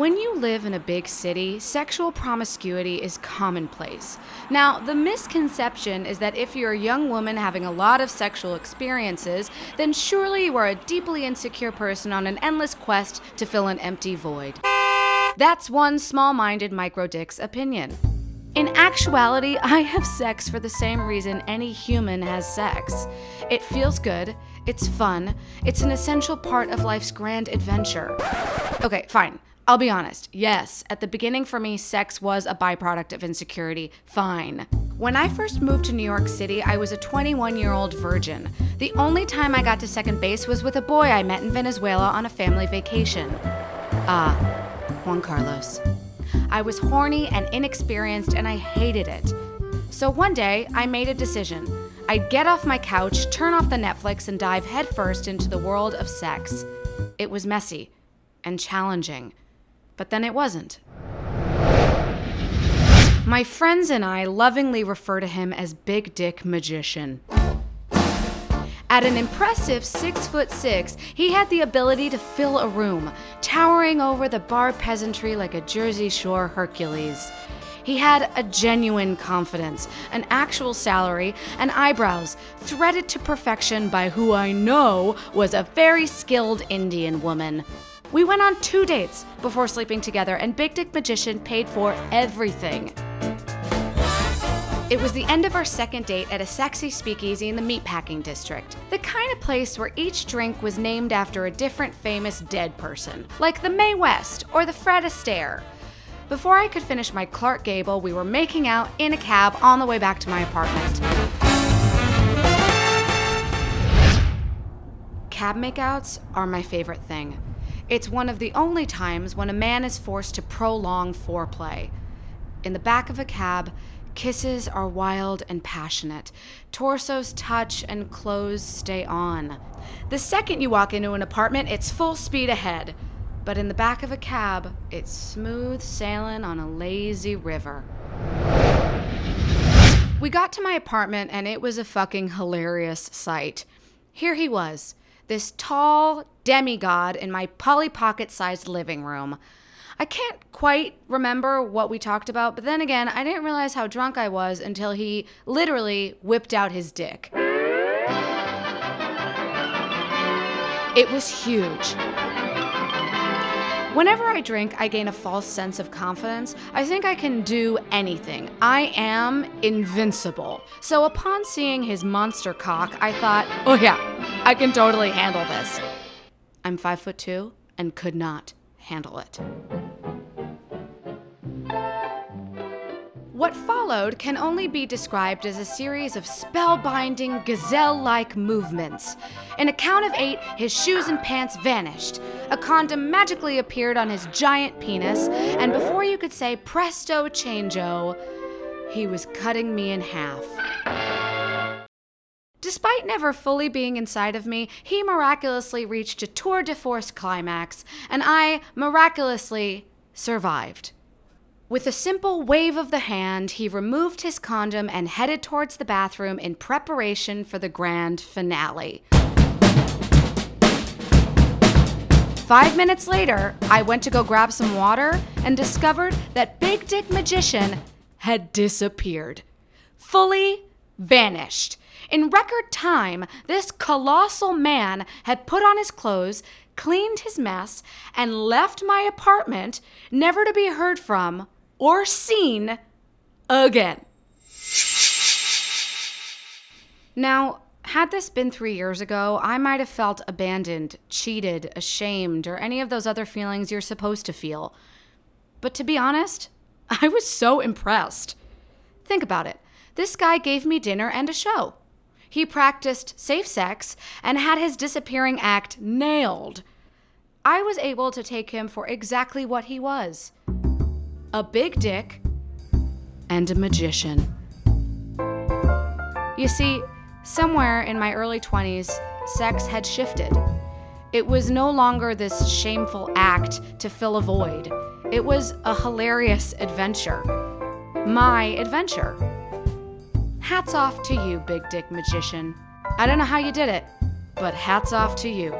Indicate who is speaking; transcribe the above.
Speaker 1: When you live in a big city, sexual promiscuity is commonplace. Now, the misconception is that if you're a young woman having a lot of sexual experiences, then surely you are a deeply insecure person on an endless quest to fill an empty void. That's one small minded micro dick's opinion. In actuality, I have sex for the same reason any human has sex. It feels good, it's fun, it's an essential part of life's grand adventure. Okay, fine. I'll be honest. Yes, at the beginning for me, sex was a byproduct of insecurity. Fine. When I first moved to New York City, I was a 21 year old virgin. The only time I got to second base was with a boy I met in Venezuela on a family vacation. Ah, Juan Carlos. I was horny and inexperienced, and I hated it. So one day, I made a decision. I'd get off my couch, turn off the Netflix, and dive headfirst into the world of sex. It was messy and challenging but then it wasn't. My friends and I lovingly refer to him as Big Dick Magician. At an impressive six foot six, he had the ability to fill a room, towering over the bar peasantry like a Jersey Shore Hercules. He had a genuine confidence, an actual salary, and eyebrows threaded to perfection by who I know was a very skilled Indian woman. We went on two dates before sleeping together, and Big Dick Magician paid for everything. It was the end of our second date at a sexy speakeasy in the meatpacking district. The kind of place where each drink was named after a different famous dead person, like the Mae West or the Fred Astaire. Before I could finish my Clark Gable, we were making out in a cab on the way back to my apartment. Cab makeouts are my favorite thing. It's one of the only times when a man is forced to prolong foreplay. In the back of a cab, kisses are wild and passionate. Torsos touch and clothes stay on. The second you walk into an apartment, it's full speed ahead. But in the back of a cab, it's smooth sailing on a lazy river. We got to my apartment and it was a fucking hilarious sight. Here he was, this tall demigod in my Polly Pocket sized living room. I can't quite remember what we talked about, but then again, I didn't realize how drunk I was until he literally whipped out his dick. It was huge. Whenever I drink, I gain a false sense of confidence. I think I can do anything. I am invincible. So upon seeing his monster cock, I thought, oh yeah, I can totally handle this. I'm five foot two and could not handle it. What followed can only be described as a series of spellbinding, gazelle like movements. In a count of eight, his shoes and pants vanished. A condom magically appeared on his giant penis, and before you could say presto changeo, he was cutting me in half. Despite never fully being inside of me, he miraculously reached a tour de force climax, and I miraculously survived. With a simple wave of the hand, he removed his condom and headed towards the bathroom in preparation for the grand finale. Five minutes later, I went to go grab some water and discovered that Big Dick Magician had disappeared. Fully vanished. In record time, this colossal man had put on his clothes, cleaned his mess, and left my apartment, never to be heard from or seen again. Now, had this been three years ago, I might have felt abandoned, cheated, ashamed, or any of those other feelings you're supposed to feel. But to be honest, I was so impressed. Think about it this guy gave me dinner and a show. He practiced safe sex and had his disappearing act nailed. I was able to take him for exactly what he was a big dick, and a magician. You see, somewhere in my early 20s, sex had shifted. It was no longer this shameful act to fill a void. It was a hilarious adventure. My adventure. Hats off to you, big dick magician. I don't know how you did it, but hats off to you.